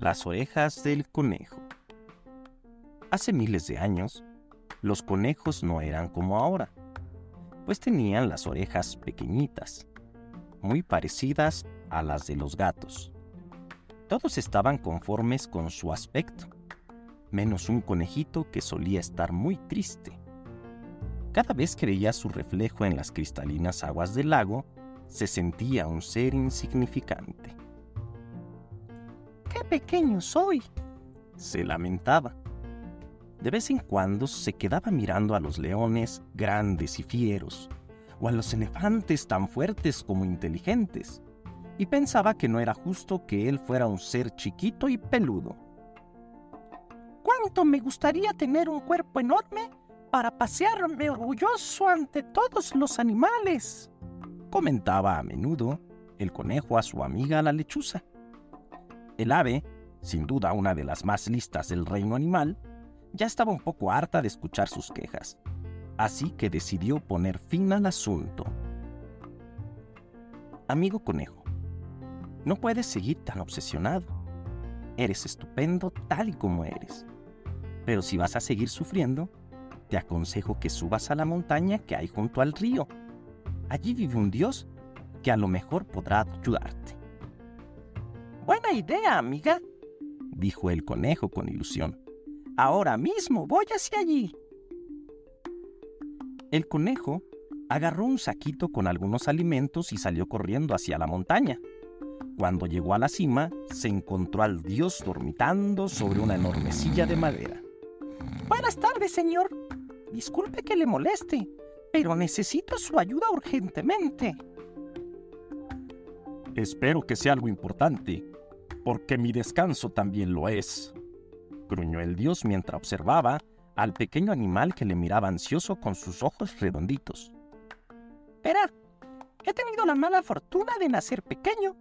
Las orejas del conejo. Hace miles de años, los conejos no eran como ahora, pues tenían las orejas pequeñitas, muy parecidas a las de los gatos. Todos estaban conformes con su aspecto, menos un conejito que solía estar muy triste. Cada vez que veía su reflejo en las cristalinas aguas del lago, se sentía un ser insignificante pequeño soy, se lamentaba. De vez en cuando se quedaba mirando a los leones grandes y fieros, o a los elefantes tan fuertes como inteligentes, y pensaba que no era justo que él fuera un ser chiquito y peludo. ¿Cuánto me gustaría tener un cuerpo enorme para pasearme orgulloso ante todos los animales? comentaba a menudo el conejo a su amiga la lechuza. El ave, sin duda una de las más listas del reino animal, ya estaba un poco harta de escuchar sus quejas, así que decidió poner fin al asunto. Amigo conejo, no puedes seguir tan obsesionado. Eres estupendo tal y como eres. Pero si vas a seguir sufriendo, te aconsejo que subas a la montaña que hay junto al río. Allí vive un dios que a lo mejor podrá ayudarte. Buena idea, amiga, dijo el conejo con ilusión. Ahora mismo voy hacia allí. El conejo agarró un saquito con algunos alimentos y salió corriendo hacia la montaña. Cuando llegó a la cima, se encontró al dios dormitando sobre una enorme silla de madera. Buenas tardes, señor. Disculpe que le moleste, pero necesito su ayuda urgentemente. Espero que sea algo importante, porque mi descanso también lo es, gruñó el dios mientras observaba al pequeño animal que le miraba ansioso con sus ojos redonditos. Verá, he tenido la mala fortuna de nacer pequeño,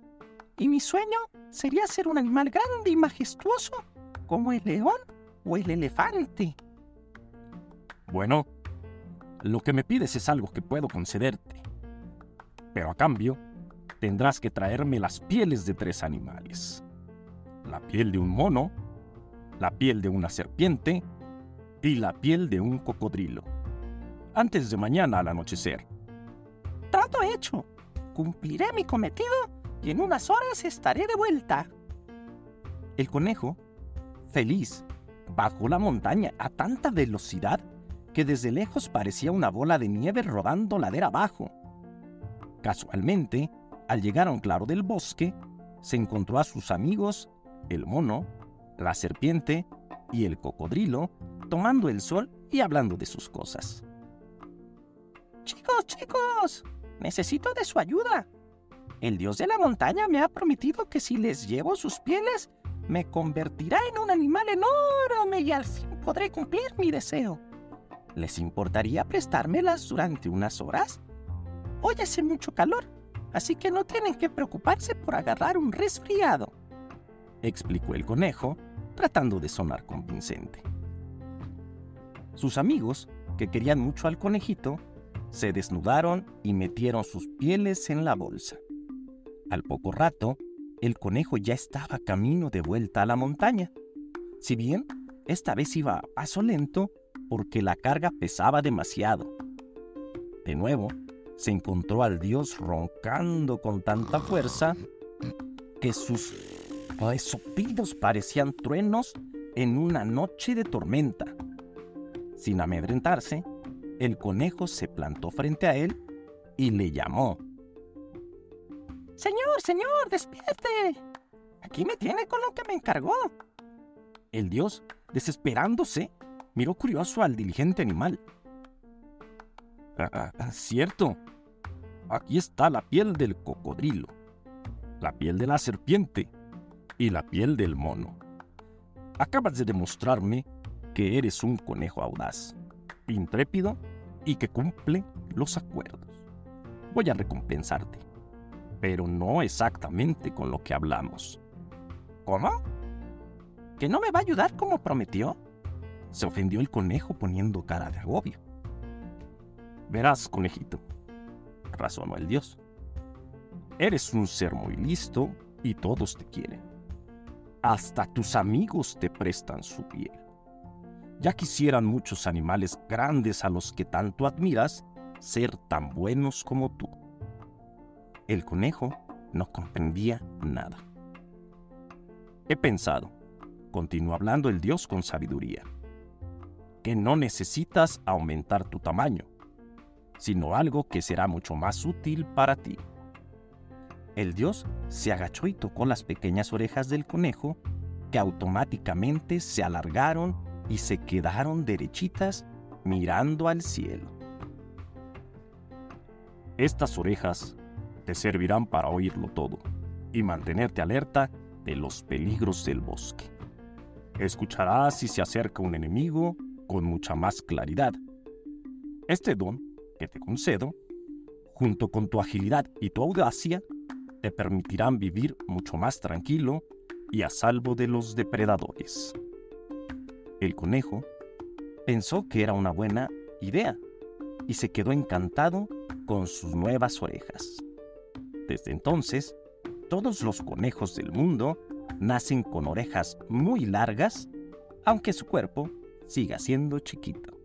y mi sueño sería ser un animal grande y majestuoso como el león o el elefante. Bueno, lo que me pides es algo que puedo concederte, pero a cambio tendrás que traerme las pieles de tres animales la piel de un mono, la piel de una serpiente y la piel de un cocodrilo. Antes de mañana al anochecer. Trato hecho. Cumpliré mi cometido y en unas horas estaré de vuelta. El conejo, feliz, bajó la montaña a tanta velocidad que desde lejos parecía una bola de nieve rodando ladera abajo. Casualmente, al llegar a un claro del bosque, se encontró a sus amigos el mono, la serpiente y el cocodrilo tomando el sol y hablando de sus cosas. Chicos, chicos, necesito de su ayuda. El dios de la montaña me ha prometido que si les llevo sus pieles, me convertirá en un animal enorme y al fin podré cumplir mi deseo. ¿Les importaría prestármelas durante unas horas? Hoy hace mucho calor, así que no tienen que preocuparse por agarrar un resfriado explicó el conejo, tratando de sonar convincente. Sus amigos, que querían mucho al conejito, se desnudaron y metieron sus pieles en la bolsa. Al poco rato, el conejo ya estaba camino de vuelta a la montaña. Si bien, esta vez iba a paso lento porque la carga pesaba demasiado. De nuevo, se encontró al dios roncando con tanta fuerza que sus sopidos parecían truenos en una noche de tormenta. Sin amedrentarse, el conejo se plantó frente a él y le llamó. Señor, señor, despierte. Aquí me tiene con lo que me encargó. El dios, desesperándose, miró curioso al diligente animal. Ah, ah, cierto. Aquí está la piel del cocodrilo, la piel de la serpiente y la piel del mono. Acabas de demostrarme que eres un conejo audaz, intrépido y que cumple los acuerdos. Voy a recompensarte, pero no exactamente con lo que hablamos. ¿Cómo? ¿Que no me va a ayudar como prometió? Se ofendió el conejo poniendo cara de agobio. Verás, conejito, razonó el dios. Eres un ser muy listo y todos te quieren hasta tus amigos te prestan su piel. Ya quisieran muchos animales grandes a los que tanto admiras ser tan buenos como tú. El conejo no comprendía nada. He pensado, continuó hablando el Dios con sabiduría, que no necesitas aumentar tu tamaño, sino algo que será mucho más útil para ti. El Dios se agachó y tocó las pequeñas orejas del conejo, que automáticamente se alargaron y se quedaron derechitas mirando al cielo. Estas orejas te servirán para oírlo todo y mantenerte alerta de los peligros del bosque. Escucharás si se acerca un enemigo con mucha más claridad. Este don que te concedo, junto con tu agilidad y tu audacia, permitirán vivir mucho más tranquilo y a salvo de los depredadores. El conejo pensó que era una buena idea y se quedó encantado con sus nuevas orejas. Desde entonces, todos los conejos del mundo nacen con orejas muy largas, aunque su cuerpo siga siendo chiquito.